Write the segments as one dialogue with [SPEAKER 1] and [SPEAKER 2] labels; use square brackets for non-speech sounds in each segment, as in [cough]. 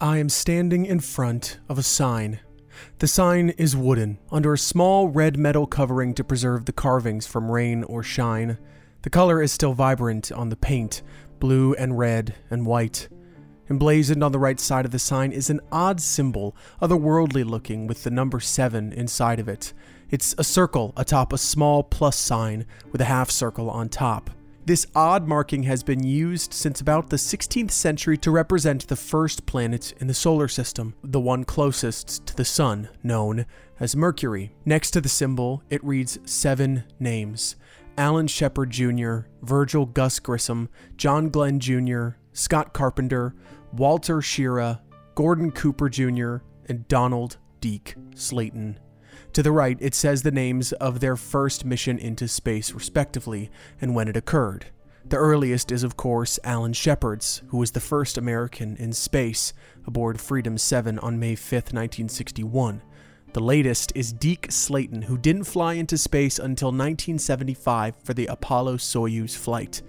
[SPEAKER 1] I am standing in front of a sign. The sign is wooden, under a small red metal covering to preserve the carvings from rain or shine. The color is still vibrant on the paint blue and red and white. Emblazoned on the right side of the sign is an odd symbol, otherworldly looking, with the number 7 inside of it. It's a circle atop a small plus sign with a half circle on top. This odd marking has been used since about the 16th century to represent the first planet in the solar system, the one closest to the Sun, known as Mercury. Next to the symbol, it reads seven names Alan Shepard Jr., Virgil Gus Grissom, John Glenn Jr., Scott Carpenter, Walter Schirra, Gordon Cooper Jr., and Donald Deke Slayton. To the right, it says the names of their first mission into space, respectively, and when it occurred. The earliest is, of course, Alan Shepard's, who was the first American in space aboard Freedom 7 on May 5, 1961. The latest is Deke Slayton, who didn't fly into space until 1975 for the Apollo Soyuz flight.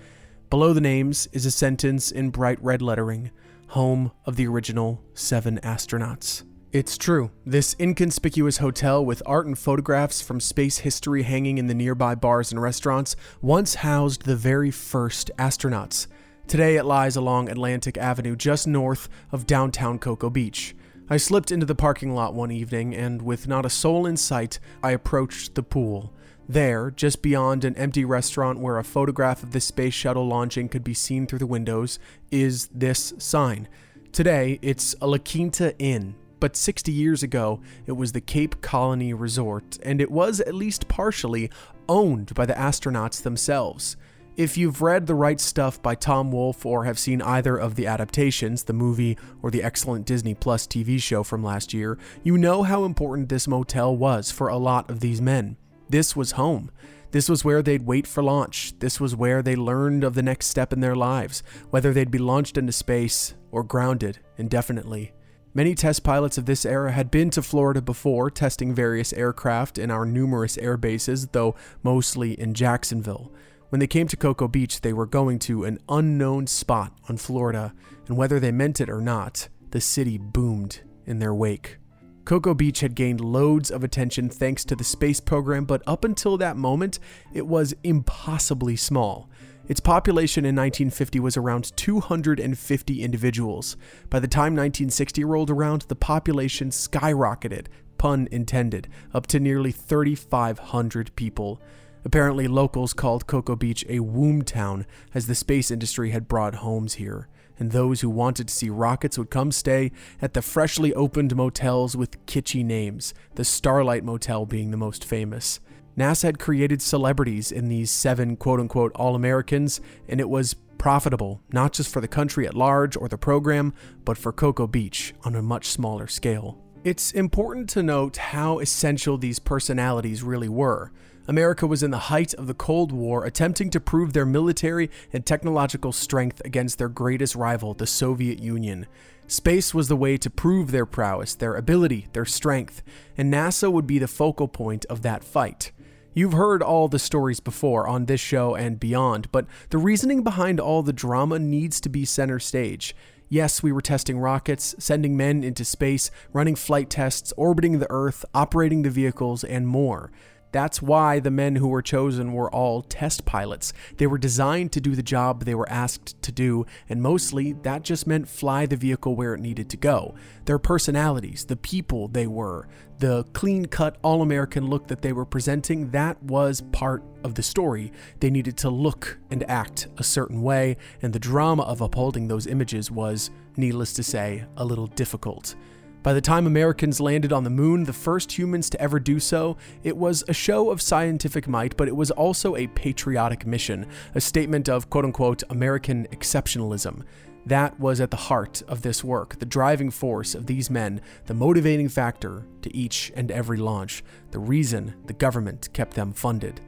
[SPEAKER 1] Below the names is a sentence in bright red lettering Home of the original seven astronauts. It's true. This inconspicuous hotel with art and photographs from space history hanging in the nearby bars and restaurants once housed the very first astronauts. Today it lies along Atlantic Avenue just north of downtown Cocoa Beach. I slipped into the parking lot one evening and, with not a soul in sight, I approached the pool. There, just beyond an empty restaurant where a photograph of the space shuttle launching could be seen through the windows, is this sign. Today, it's a La Quinta Inn, but 60 years ago, it was the Cape Colony Resort, and it was at least partially owned by the astronauts themselves. If you've read The Right Stuff by Tom Wolfe or have seen either of the adaptations, the movie or the excellent Disney Plus TV show from last year, you know how important this motel was for a lot of these men. This was home. This was where they'd wait for launch. This was where they learned of the next step in their lives, whether they'd be launched into space or grounded indefinitely. Many test pilots of this era had been to Florida before, testing various aircraft in our numerous air bases, though mostly in Jacksonville. When they came to Cocoa Beach, they were going to an unknown spot on Florida, and whether they meant it or not, the city boomed in their wake. Cocoa Beach had gained loads of attention thanks to the space program, but up until that moment, it was impossibly small. Its population in 1950 was around 250 individuals. By the time 1960 rolled around, the population skyrocketed, pun intended, up to nearly 3,500 people. Apparently, locals called Cocoa Beach a womb town, as the space industry had brought homes here, and those who wanted to see rockets would come stay at the freshly opened motels with kitschy names, the Starlight Motel being the most famous. NASA had created celebrities in these seven quote unquote All Americans, and it was profitable, not just for the country at large or the program, but for Cocoa Beach on a much smaller scale. It's important to note how essential these personalities really were. America was in the height of the Cold War, attempting to prove their military and technological strength against their greatest rival, the Soviet Union. Space was the way to prove their prowess, their ability, their strength, and NASA would be the focal point of that fight. You've heard all the stories before on this show and beyond, but the reasoning behind all the drama needs to be center stage. Yes, we were testing rockets, sending men into space, running flight tests, orbiting the Earth, operating the vehicles, and more. That's why the men who were chosen were all test pilots. They were designed to do the job they were asked to do, and mostly that just meant fly the vehicle where it needed to go. Their personalities, the people they were, the clean cut, all American look that they were presenting, that was part of the story. They needed to look and act a certain way, and the drama of upholding those images was, needless to say, a little difficult. By the time Americans landed on the moon, the first humans to ever do so, it was a show of scientific might, but it was also a patriotic mission, a statement of quote unquote American exceptionalism. That was at the heart of this work, the driving force of these men, the motivating factor to each and every launch, the reason the government kept them funded.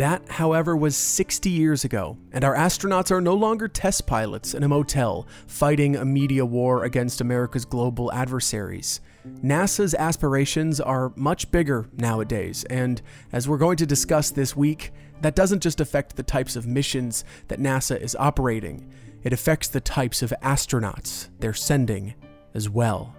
[SPEAKER 1] That, however, was 60 years ago, and our astronauts are no longer test pilots in a motel fighting a media war against America's global adversaries. NASA's aspirations are much bigger nowadays, and as we're going to discuss this week, that doesn't just affect the types of missions that NASA is operating, it affects the types of astronauts they're sending as well.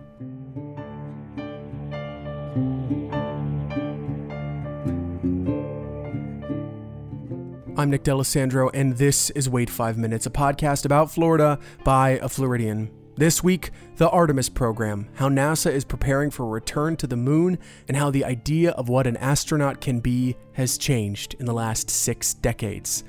[SPEAKER 1] I'm Nick D'Alessandro, and this is Wait 5 Minutes, a podcast about Florida by a Floridian. This week, the Artemis program, how NASA is preparing for a return to the moon, and how the idea of what an astronaut can be has changed in the last six decades.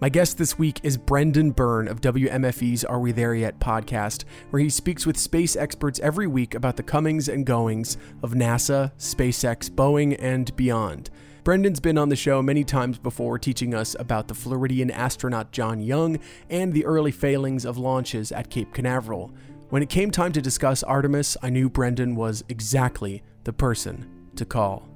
[SPEAKER 1] My guest this week is Brendan Byrne of WMFE's Are We There Yet podcast, where he speaks with space experts every week about the comings and goings of NASA, SpaceX, Boeing, and beyond. Brendan's been on the show many times before teaching us about the Floridian astronaut John Young and the early failings of launches at Cape Canaveral. When it came time to discuss Artemis, I knew Brendan was exactly the person to call.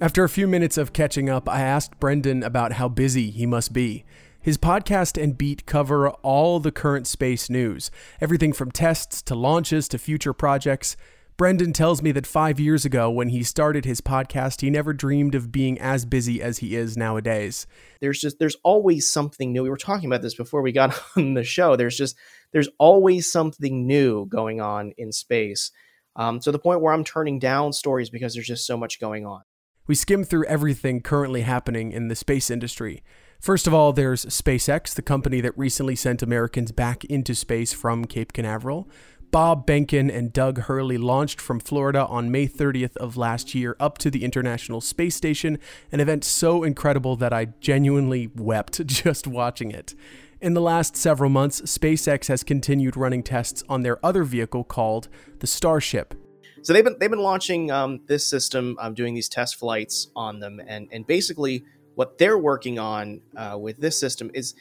[SPEAKER 1] After a few minutes of catching up, I asked Brendan about how busy he must be. His podcast and beat cover all the current space news, everything from tests to launches to future projects. Brendan tells me that five years ago, when he started his podcast, he never dreamed of being as busy as he is nowadays.
[SPEAKER 2] There's just, there's always something new. We were talking about this before we got [laughs] on the show. There's just, there's always something new going on in space. Um, to the point where I'm turning down stories because there's just so much going on.
[SPEAKER 1] We skim through everything currently happening in the space industry. First of all, there's SpaceX, the company that recently sent Americans back into space from Cape Canaveral. Bob Behnken and Doug Hurley launched from Florida on May 30th of last year up to the International Space Station, an event so incredible that I genuinely wept [laughs] just watching it. In the last several months, SpaceX has continued running tests on their other vehicle called the Starship.
[SPEAKER 2] So they've been they've been launching um, this system, um, doing these test flights on them, and and basically what they're working on uh, with this system is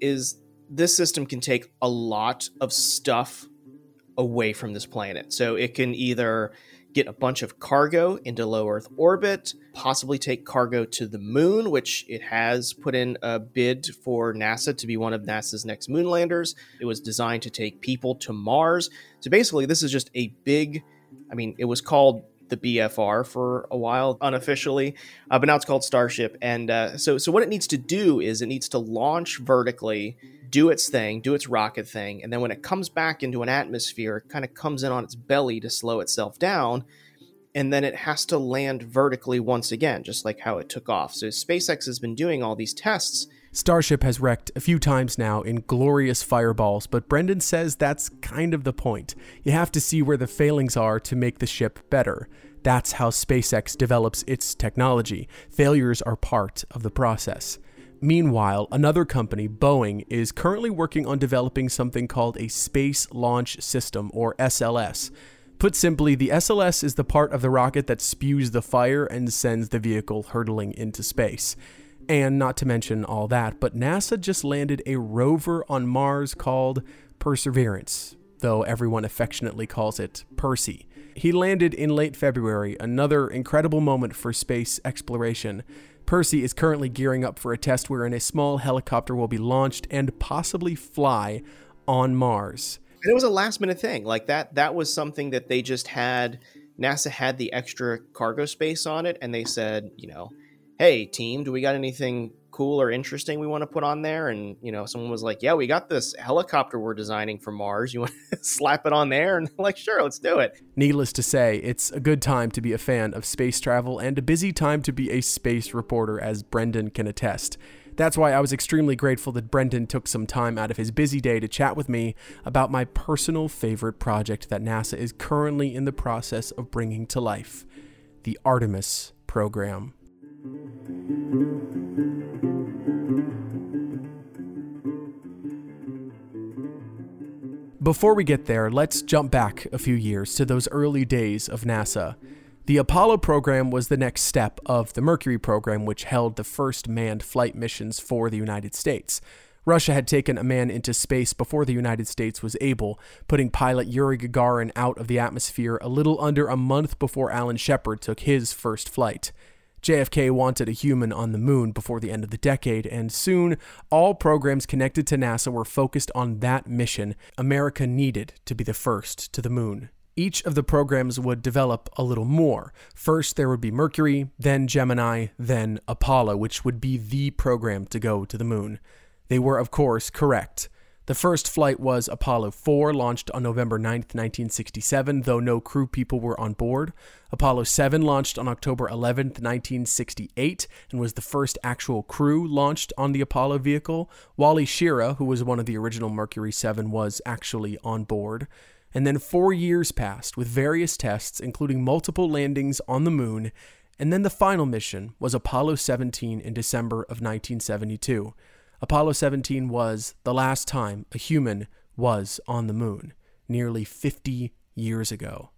[SPEAKER 2] is this system can take a lot of stuff away from this planet. So it can either get a bunch of cargo into low Earth orbit, possibly take cargo to the moon, which it has put in a bid for NASA to be one of NASA's next moon landers. It was designed to take people to Mars. So basically, this is just a big, I mean, it was called the BFR for a while unofficially, uh, but now it's called Starship. And uh, so, so what it needs to do is it needs to launch vertically do its thing, do its rocket thing, and then when it comes back into an atmosphere, it kind of comes in on its belly to slow itself down, and then it has to land vertically once again, just like how it took off. So SpaceX has been doing all these tests.
[SPEAKER 1] Starship has wrecked a few times now in glorious fireballs, but Brendan says that's kind of the point. You have to see where the failings are to make the ship better. That's how SpaceX develops its technology. Failures are part of the process. Meanwhile, another company, Boeing, is currently working on developing something called a Space Launch System, or SLS. Put simply, the SLS is the part of the rocket that spews the fire and sends the vehicle hurtling into space. And not to mention all that, but NASA just landed a rover on Mars called Perseverance, though everyone affectionately calls it Percy. He landed in late February, another incredible moment for space exploration. Percy is currently gearing up for a test wherein a small helicopter will be launched and possibly fly on Mars.
[SPEAKER 2] And it was a last minute thing. Like that that was something that they just had NASA had the extra cargo space on it and they said, you know, hey team, do we got anything cool or interesting we want to put on there? And you know, someone was like, yeah, we got this helicopter we're designing for Mars. You want to [laughs] slap it on there? And like, sure, let's do it.
[SPEAKER 1] Needless to say, it's a good time to be a fan of space travel and a busy time to be a space reporter, as Brendan can attest. That's why I was extremely grateful that Brendan took some time out of his busy day to chat with me about my personal favorite project that NASA is currently in the process of bringing to life the Artemis program. Before we get there, let's jump back a few years to those early days of NASA. The Apollo program was the next step of the Mercury program, which held the first manned flight missions for the United States. Russia had taken a man into space before the United States was able, putting pilot Yuri Gagarin out of the atmosphere a little under a month before Alan Shepard took his first flight. JFK wanted a human on the moon before the end of the decade, and soon all programs connected to NASA were focused on that mission. America needed to be the first to the moon. Each of the programs would develop a little more. First, there would be Mercury, then Gemini, then Apollo, which would be the program to go to the moon. They were, of course, correct. The first flight was Apollo 4, launched on November 9, 1967, though no crew people were on board. Apollo 7 launched on October 11, 1968, and was the first actual crew launched on the Apollo vehicle. Wally Schirra, who was one of the original Mercury 7, was actually on board. And then four years passed with various tests, including multiple landings on the moon. And then the final mission was Apollo 17 in December of 1972. Apollo 17 was the last time a human was on the moon, nearly 50 years ago.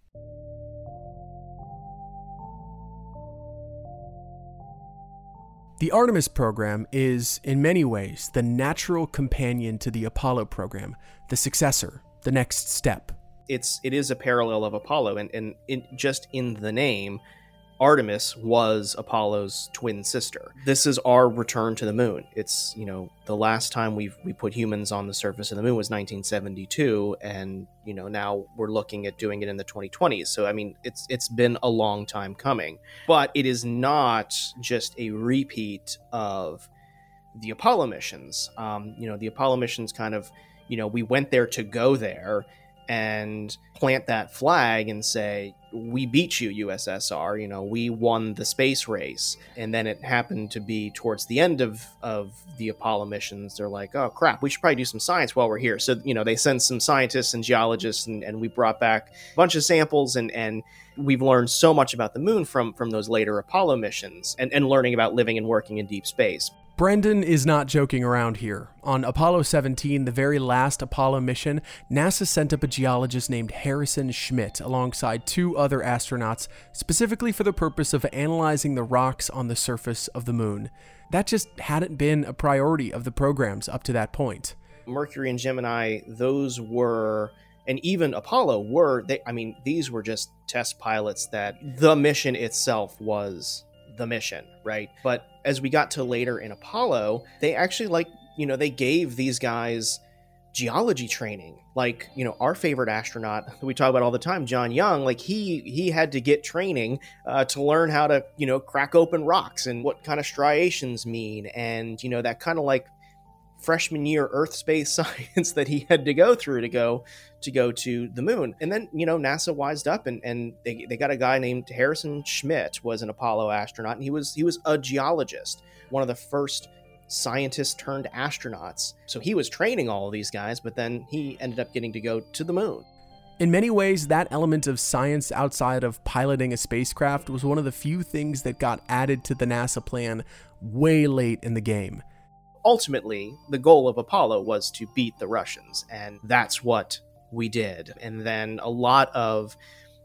[SPEAKER 1] The Artemis program is, in many ways, the natural companion to the Apollo program, the successor, the next step
[SPEAKER 2] it's it is a parallel of Apollo, and and just in the name, Artemis was Apollo's twin sister. This is our return to the moon. It's you know the last time we we put humans on the surface of the moon was 1972, and you know now we're looking at doing it in the 2020s. So I mean it's it's been a long time coming, but it is not just a repeat of the Apollo missions. Um, you know the Apollo missions kind of you know we went there to go there and plant that flag and say, we beat you, USSR. You know, we won the space race. And then it happened to be towards the end of, of the Apollo missions. They're like, oh, crap, we should probably do some science while we're here. So, you know, they sent some scientists and geologists, and, and we brought back a bunch of samples. And, and we've learned so much about the moon from, from those later Apollo missions and, and learning about living and working in deep space.
[SPEAKER 1] Brendan is not joking around here. On Apollo 17, the very last Apollo mission, NASA sent up a geologist named Harrison Schmitt alongside two other astronauts, specifically for the purpose of analyzing the rocks on the surface of the moon. That just hadn't been a priority of the programs up to that point.
[SPEAKER 2] Mercury and Gemini, those were and even Apollo were they I mean these were just test pilots that the mission itself was the mission, right? But as we got to later in Apollo, they actually like, you know, they gave these guys geology training. Like, you know, our favorite astronaut [laughs] that we talk about all the time, John Young, like he he had to get training uh, to learn how to, you know, crack open rocks and what kind of striations mean and, you know, that kind of like freshman year earth space [laughs] science that he had to go through to go to go to the moon. And then you know nasa wised up and, and they, they got a guy named harrison schmitt was an apollo astronaut. And he was he was a geologist one of the first scientists turned astronauts. So he was training all of these guys but then he ended up getting to go to the moon.
[SPEAKER 1] In many ways, that element of science outside of piloting a spacecraft was one of the few things that got added to the NASA plan way late in the game
[SPEAKER 2] ultimately, the goal of Apollo was to beat the Russians, and that's what we did. And then a lot of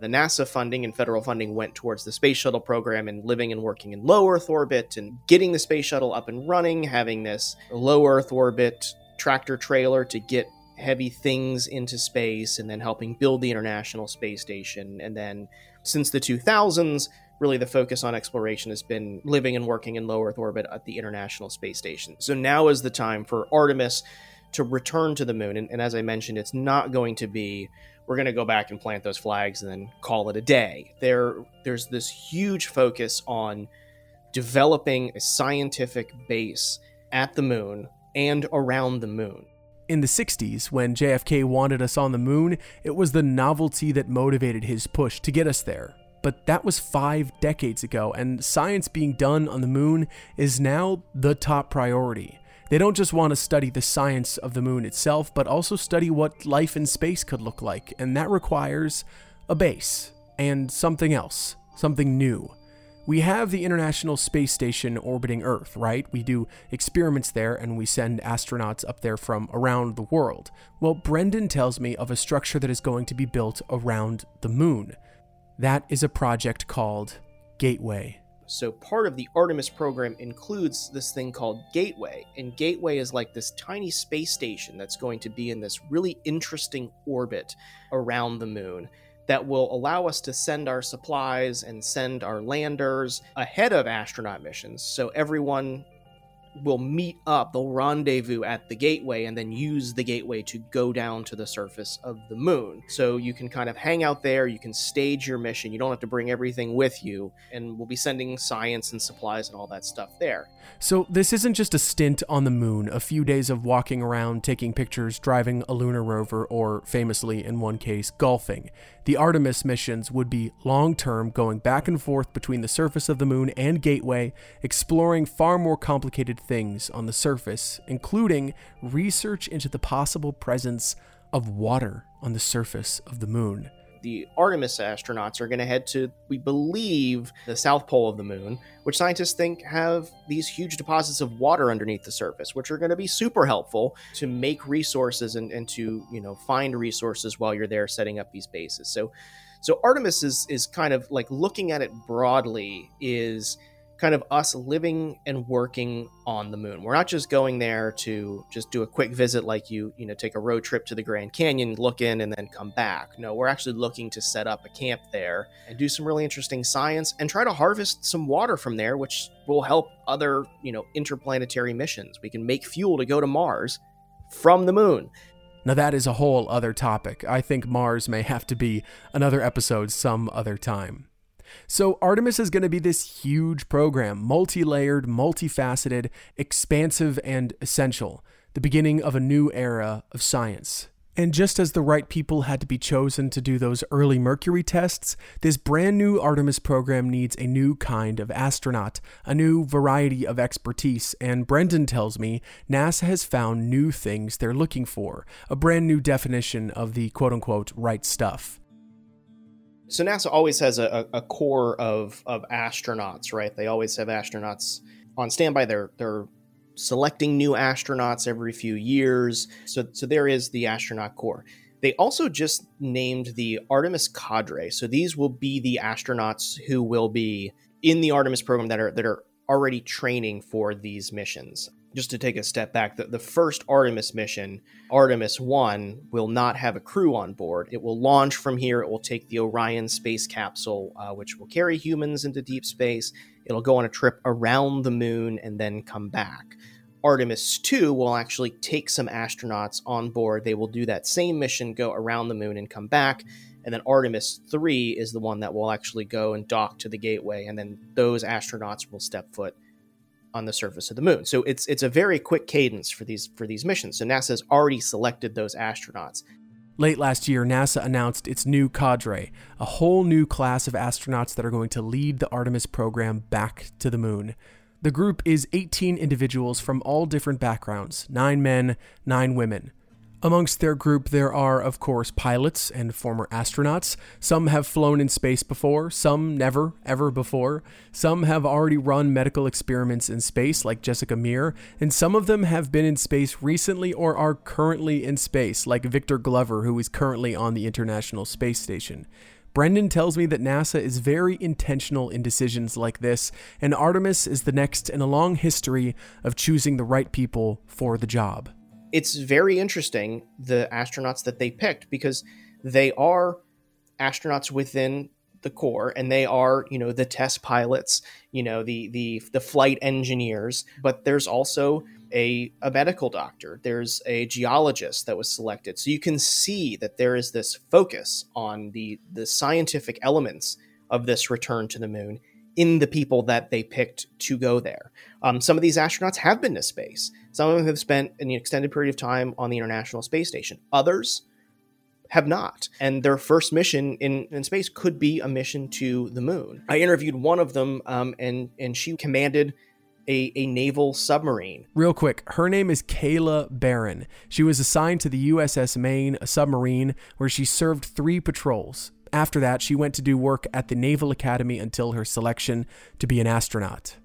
[SPEAKER 2] the NASA funding and federal funding went towards the space shuttle program and living and working in low Earth orbit and getting the space shuttle up and running, having this low Earth orbit tractor trailer to get heavy things into space, and then helping build the International Space Station. And then since the 2000s, really the focus on exploration has been living and working in low Earth orbit at the International Space Station. So now is the time for Artemis to return to the moon. And, and as I mentioned, it's not going to be we're going to go back and plant those flags and then call it a day. There, there's this huge focus on developing a scientific base at the moon and around the moon.
[SPEAKER 1] In the 60s, when JFK wanted us on the moon, it was the novelty that motivated his push to get us there but that was five decades ago, and science being done on the moon is now the top priority. They don't just want to study the science of the moon itself, but also study what life in space could look like, and that requires a base and something else, something new. We have the International Space Station orbiting Earth, right? We do experiments there and we send astronauts up there from around the world. Well, Brendan tells me of a structure that is going to be built around the moon. That is a project called Gateway.
[SPEAKER 2] So, part of the Artemis program includes this thing called Gateway. And Gateway is like this tiny space station that's going to be in this really interesting orbit around the moon that will allow us to send our supplies and send our landers ahead of astronaut missions. So, everyone will meet up, they'll rendezvous at the gateway and then use the gateway to go down to the surface of the moon. So you can kind of hang out there, you can stage your mission, you don't have to bring everything with you, and we'll be sending science and supplies and all that stuff there.
[SPEAKER 1] So this isn't just a stint on the moon, a few days of walking around, taking pictures, driving a lunar rover, or famously in one case, golfing. The Artemis missions would be long term, going back and forth between the surface of the moon and Gateway, exploring far more complicated things on the surface, including research into the possible presence of water on the surface of the moon
[SPEAKER 2] the Artemis astronauts are going to head to, we believe, the south pole of the moon, which scientists think have these huge deposits of water underneath the surface, which are going to be super helpful to make resources and, and to, you know, find resources while you're there setting up these bases. So, so Artemis is, is kind of like looking at it broadly is kind of us living and working on the moon. We're not just going there to just do a quick visit like you, you know, take a road trip to the Grand Canyon, look in and then come back. No, we're actually looking to set up a camp there and do some really interesting science and try to harvest some water from there which will help other, you know, interplanetary missions. We can make fuel to go to Mars from the moon.
[SPEAKER 1] Now, that is a whole other topic. I think Mars may have to be another episode some other time. So, Artemis is going to be this huge program, multi layered, multifaceted, expansive, and essential, the beginning of a new era of science. And just as the right people had to be chosen to do those early Mercury tests, this brand new Artemis program needs a new kind of astronaut, a new variety of expertise. And Brendan tells me NASA has found new things they're looking for, a brand new definition of the quote unquote right stuff
[SPEAKER 2] so NASA always has a, a corps of of astronauts, right? They always have astronauts on standby. They're they're selecting new astronauts every few years. So so there is the astronaut corps. They also just named the Artemis cadre. So these will be the astronauts who will be in the Artemis program that are that are already training for these missions just to take a step back, the, the first Artemis mission, Artemis 1, will not have a crew on board. It will launch from here. It will take the Orion space capsule, uh, which will carry humans into deep space. It'll go on a trip around the moon and then come back. Artemis 2 will actually take some astronauts on board. They will do that same mission, go around the moon and come back. And then Artemis 3 is the one that will actually go and dock to the gateway. And then those astronauts will step foot on the surface of the moon. So it's it's a very quick cadence for these for these missions. So NASA's already selected those astronauts.
[SPEAKER 1] Late last year, NASA announced its new cadre, a whole new class of astronauts that are going to lead the Artemis program back to the moon. The group is 18 individuals from all different backgrounds 9 men, 9 women. Amongst their group, there are, of course, pilots and former astronauts. Some have flown in space before, some never, ever before. Some have already run medical experiments in space, like Jessica Meir, and some of them have been in space recently or are currently in space, like Victor Glover, who is currently on the International Space Station. Brendan tells me that NASA is very intentional in decisions like this, and Artemis is the next in a long history of choosing the right people for the job
[SPEAKER 2] it's very interesting the astronauts that they picked because they are astronauts within the corps and they are you know the test pilots you know the the the flight engineers. But there's also a, a medical doctor. There's a geologist that was selected. So you can see that there is this focus on the the scientific elements of this return to the moon in the people that they picked to go there. Um, some of these astronauts have been to space. Some of them have spent an extended period of time on the International Space Station. Others have not. And their first mission in, in space could be a mission to the moon. I interviewed one of them, um, and, and she commanded a, a naval submarine.
[SPEAKER 1] Real quick, her name is Kayla Barron. She was assigned to the USS Maine, a submarine, where she served three patrols. After that, she went to do work at the Naval Academy until her selection to be an astronaut.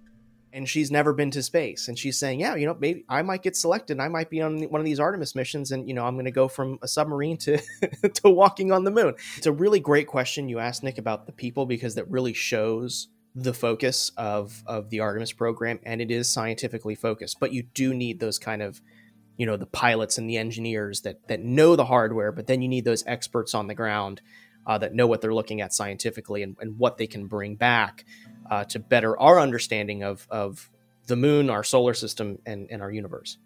[SPEAKER 2] And she's never been to space. And she's saying, yeah, you know, maybe I might get selected. I might be on one of these Artemis missions and, you know, I'm going to go from a submarine to, [laughs] to walking on the moon. It's a really great question you asked, Nick, about the people because that really shows the focus of, of the Artemis program. And it is scientifically focused. But you do need those kind of you know the pilots and the engineers that that know the hardware but then you need those experts on the ground uh, that know what they're looking at scientifically and, and what they can bring back uh, to better our understanding of, of the moon, our solar system, and, and our universe.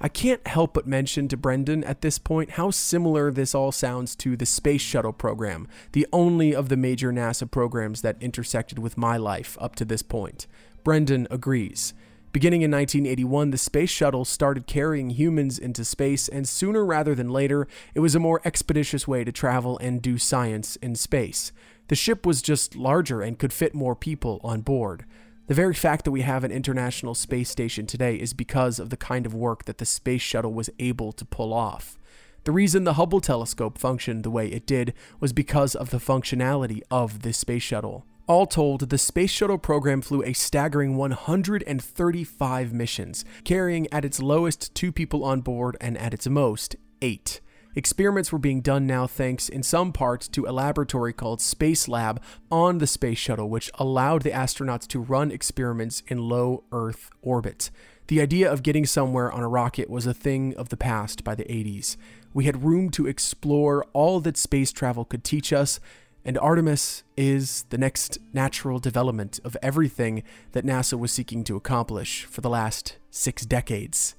[SPEAKER 1] I can't help but mention to Brendan at this point how similar this all sounds to the Space Shuttle program, the only of the major NASA programs that intersected with my life up to this point. Brendan agrees. Beginning in 1981, the Space Shuttle started carrying humans into space, and sooner rather than later, it was a more expeditious way to travel and do science in space. The ship was just larger and could fit more people on board. The very fact that we have an international space station today is because of the kind of work that the space shuttle was able to pull off. The reason the Hubble telescope functioned the way it did was because of the functionality of this space shuttle. All told, the Space Shuttle program flew a staggering 135 missions, carrying at its lowest two people on board and at its most eight. Experiments were being done now thanks in some part to a laboratory called Space Lab on the space shuttle, which allowed the astronauts to run experiments in low Earth orbit. The idea of getting somewhere on a rocket was a thing of the past by the 80s. We had room to explore all that space travel could teach us, and Artemis is the next natural development of everything that NASA was seeking to accomplish for the last six decades.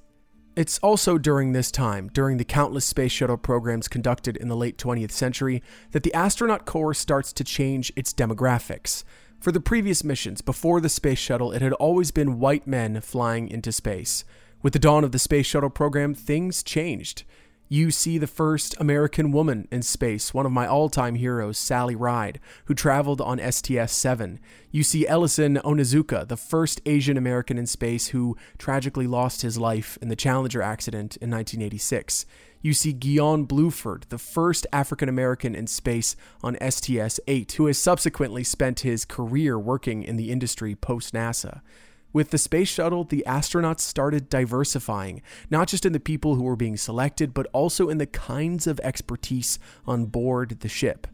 [SPEAKER 1] It's also during this time, during the countless space shuttle programs conducted in the late 20th century, that the astronaut corps starts to change its demographics. For the previous missions, before the space shuttle, it had always been white men flying into space. With the dawn of the space shuttle program, things changed. You see the first American woman in space, one of my all time heroes, Sally Ride, who traveled on STS 7. You see Ellison Onizuka, the first Asian American in space who tragically lost his life in the Challenger accident in 1986. You see Guion Bluford, the first African American in space on STS 8, who has subsequently spent his career working in the industry post NASA. With the space shuttle, the astronauts started diversifying, not just in the people who were being selected, but also in the kinds of expertise on board the ship.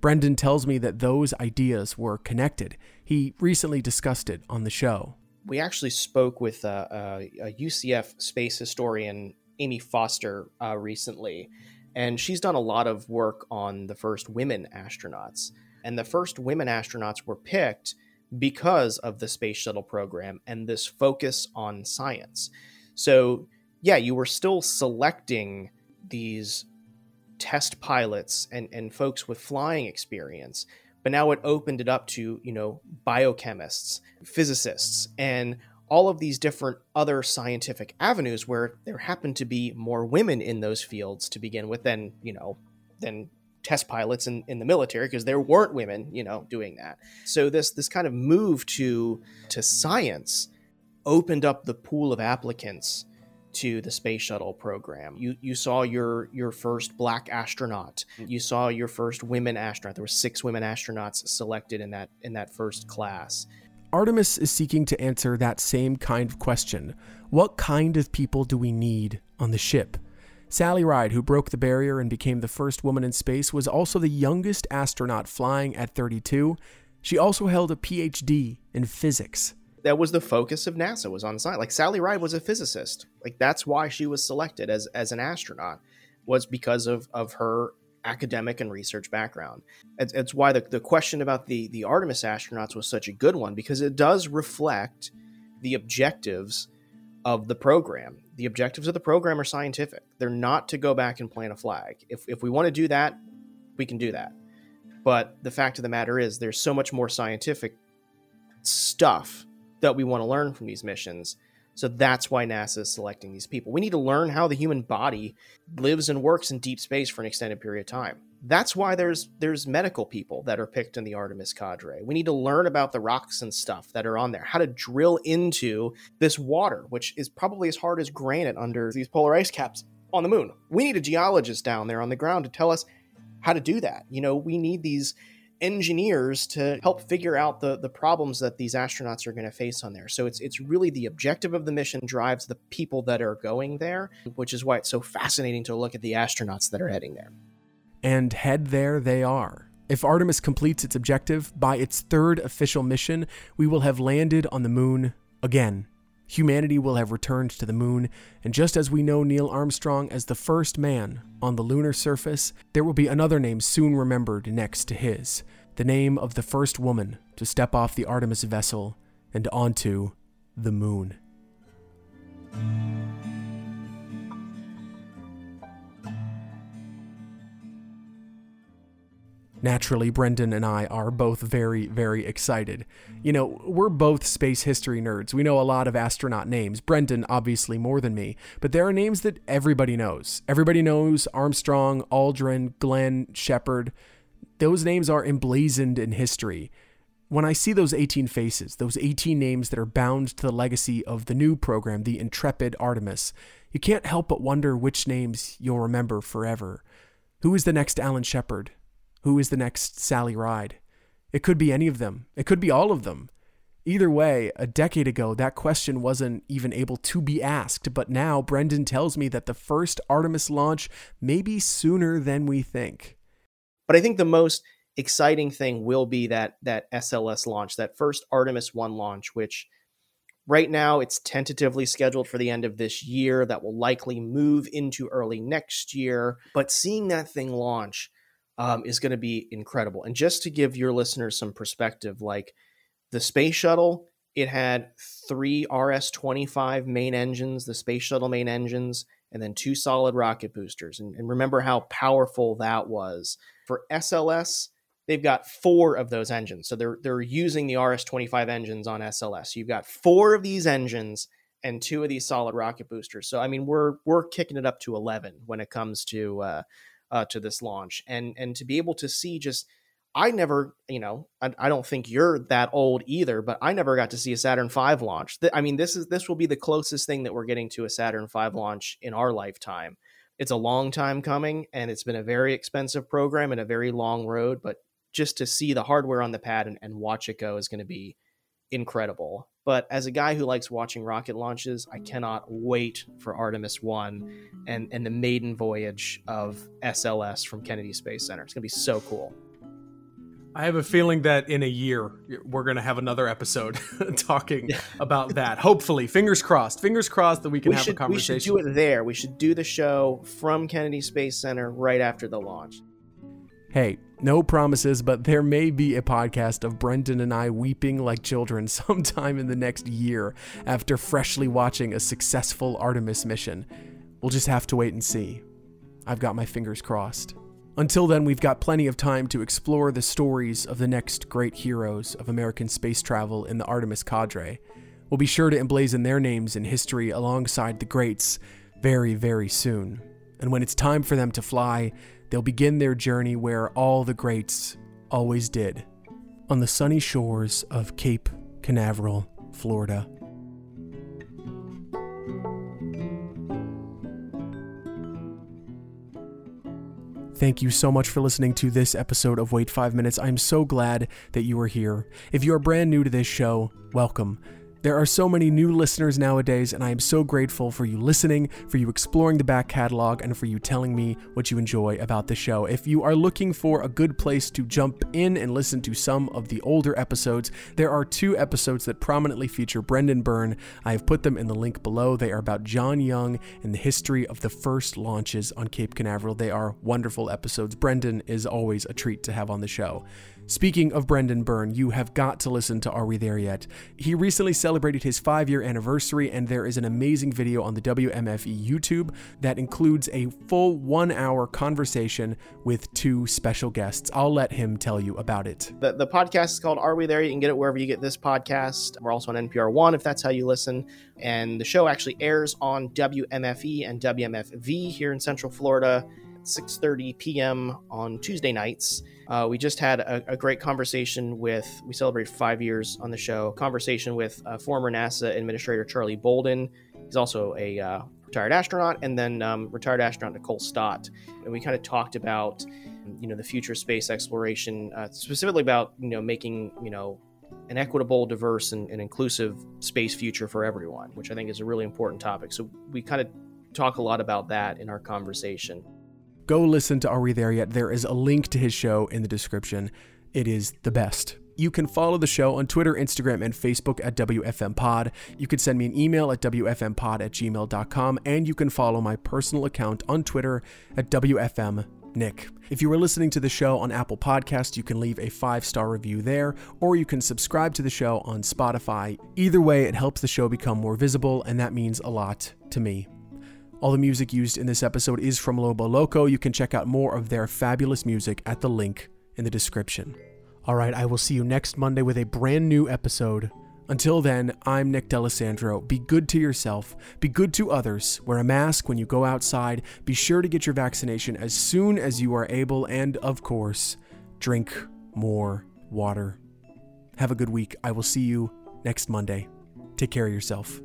[SPEAKER 1] Brendan tells me that those ideas were connected. He recently discussed it on the show.
[SPEAKER 2] We actually spoke with uh, uh, a, a UCF space historian, Amy Foster, uh, recently, and she's done a lot of work on the first women astronauts. And the first women astronauts were picked because of the space shuttle program and this focus on science. So, yeah, you were still selecting these test pilots and, and folks with flying experience, but now it opened it up to, you know, biochemists, physicists, and all of these different other scientific avenues where there happened to be more women in those fields to begin with than, you know, than test pilots in, in the military because there weren't women, you know, doing that. So this this kind of move to to science opened up the pool of applicants to the space shuttle program. You you saw your your first black astronaut. You saw your first women astronaut. There were six women astronauts selected in that in that first class.
[SPEAKER 1] Artemis is seeking to answer that same kind of question. What kind of people do we need on the ship? Sally Ride, who broke the barrier and became the first woman in space, was also the youngest astronaut flying at 32. She also held a PhD in physics.
[SPEAKER 2] That was the focus of NASA was on science. Like Sally Ride was a physicist. Like that's why she was selected as as an astronaut was because of of her academic and research background. It's, it's why the, the question about the the Artemis astronauts was such a good one because it does reflect the objectives of the program. The objectives of the program are scientific. They're not to go back and plant a flag. If, if we want to do that, we can do that. But the fact of the matter is, there's so much more scientific stuff that we want to learn from these missions. So that's why NASA is selecting these people. We need to learn how the human body lives and works in deep space for an extended period of time that's why there's there's medical people that are picked in the Artemis cadre. We need to learn about the rocks and stuff that are on there, how to drill into this water, which is probably as hard as granite under these polar ice caps on the moon. We need a geologist down there on the ground to tell us how to do that. You know, we need these engineers to help figure out the the problems that these astronauts are going to face on there. So it's it's really the objective of the mission drives the people that are going there, which is why it's so fascinating to look at the astronauts that are heading there
[SPEAKER 1] and head there they are. If Artemis completes its objective by its third official mission, we will have landed on the moon again. Humanity will have returned to the moon, and just as we know Neil Armstrong as the first man on the lunar surface, there will be another name soon remembered next to his the name of the first woman to step off the Artemis vessel and onto the moon. Naturally, Brendan and I are both very, very excited. You know, we're both space history nerds. We know a lot of astronaut names. Brendan, obviously, more than me. But there are names that everybody knows. Everybody knows Armstrong, Aldrin, Glenn, Shepard. Those names are emblazoned in history. When I see those 18 faces, those 18 names that are bound to the legacy of the new program, the Intrepid Artemis, you can't help but wonder which names you'll remember forever. Who is the next Alan Shepard? Who is the next Sally Ride? It could be any of them. It could be all of them. Either way, a decade ago, that question wasn't even able to be asked, but now Brendan tells me that the first Artemis launch may be sooner than we think.
[SPEAKER 2] But I think the most exciting thing will be that that SLS launch, that first Artemis 1 launch, which right now it's tentatively scheduled for the end of this year. That will likely move into early next year. But seeing that thing launch, um, is going to be incredible. And just to give your listeners some perspective, like the space shuttle, it had three RS 25 main engines, the space shuttle main engines, and then two solid rocket boosters. And, and remember how powerful that was. For SLS, they've got four of those engines. So they're they're using the RS 25 engines on SLS. You've got four of these engines and two of these solid rocket boosters. So I mean, we're we're kicking it up to 11 when it comes to uh, uh, to this launch, and and to be able to see just I never, you know, I, I, don't think you're that old either, but I never got to see a Saturn V launch. I mean, this is this will be the closest thing that we're getting to a Saturn V launch in our lifetime. It's a long time coming, and it's been a very expensive program and a very long road. But just to see the hardware on the pad and, and watch it go is going to be incredible. But as a guy who likes watching rocket launches, I cannot wait for Artemis 1 and, and the maiden voyage of SLS from Kennedy Space Center. It's going to be so cool.
[SPEAKER 1] I have a feeling that in a year we're going to have another episode [laughs] talking [laughs] about that. Hopefully, fingers crossed. Fingers crossed that we can we have
[SPEAKER 2] should,
[SPEAKER 1] a conversation.
[SPEAKER 2] We should do it there. We should do the show from Kennedy Space Center right after the launch.
[SPEAKER 1] Hey, no promises, but there may be a podcast of Brendan and I weeping like children [laughs] sometime in the next year after freshly watching a successful Artemis mission. We'll just have to wait and see. I've got my fingers crossed. Until then, we've got plenty of time to explore the stories of the next great heroes of American space travel in the Artemis cadre. We'll be sure to emblazon their names in history alongside the greats very, very soon. And when it's time for them to fly, they'll begin their journey where all the greats always did on the sunny shores of Cape Canaveral, Florida. Thank you so much for listening to this episode of Wait 5 Minutes. I'm so glad that you are here. If you are brand new to this show, welcome. There are so many new listeners nowadays, and I am so grateful for you listening, for you exploring the back catalog, and for you telling me what you enjoy about the show. If you are looking for a good place to jump in and listen to some of the older episodes, there are two episodes that prominently feature Brendan Byrne. I have put them in the link below. They are about John Young and the history of the first launches on Cape Canaveral. They are wonderful episodes. Brendan is always a treat to have on the show. Speaking of Brendan Byrne, you have got to listen to Are We There Yet? He recently celebrated his five year anniversary, and there is an amazing video on the WMFE YouTube that includes a full one hour conversation with two special guests. I'll let him tell you about it.
[SPEAKER 2] The, the podcast is called Are We There? You can get it wherever you get this podcast. We're also on NPR One if that's how you listen. And the show actually airs on WMFE and WMFV here in Central Florida. 6:30 p.m. on Tuesday nights. Uh, we just had a, a, great conversation with. We celebrated five years on the show. Conversation with uh, former NASA Administrator Charlie Bolden. He's also a uh, retired astronaut, and then um, retired astronaut Nicole Stott. And we kind of talked about, you know, the future space exploration, uh, specifically about you know making you know an equitable, diverse, and, and inclusive space future for everyone, which I think is a really important topic. So we kind of talk a lot about that in our conversation
[SPEAKER 1] go listen to Are We There Yet? There is a link to his show in the description. It is the best. You can follow the show on Twitter, Instagram, and Facebook at WFMPod. You can send me an email at WFMPod at gmail.com, and you can follow my personal account on Twitter at WFM Nick. If you are listening to the show on Apple Podcast, you can leave a five star review there, or you can subscribe to the show on Spotify. Either way, it helps the show become more visible, and that means a lot to me. All the music used in this episode is from Lobo Loco. You can check out more of their fabulous music at the link in the description. All right, I will see you next Monday with a brand new episode. Until then, I'm Nick D'Alessandro. Be good to yourself, be good to others, wear a mask when you go outside, be sure to get your vaccination as soon as you are able, and of course, drink more water. Have a good week. I will see you next Monday. Take care of yourself.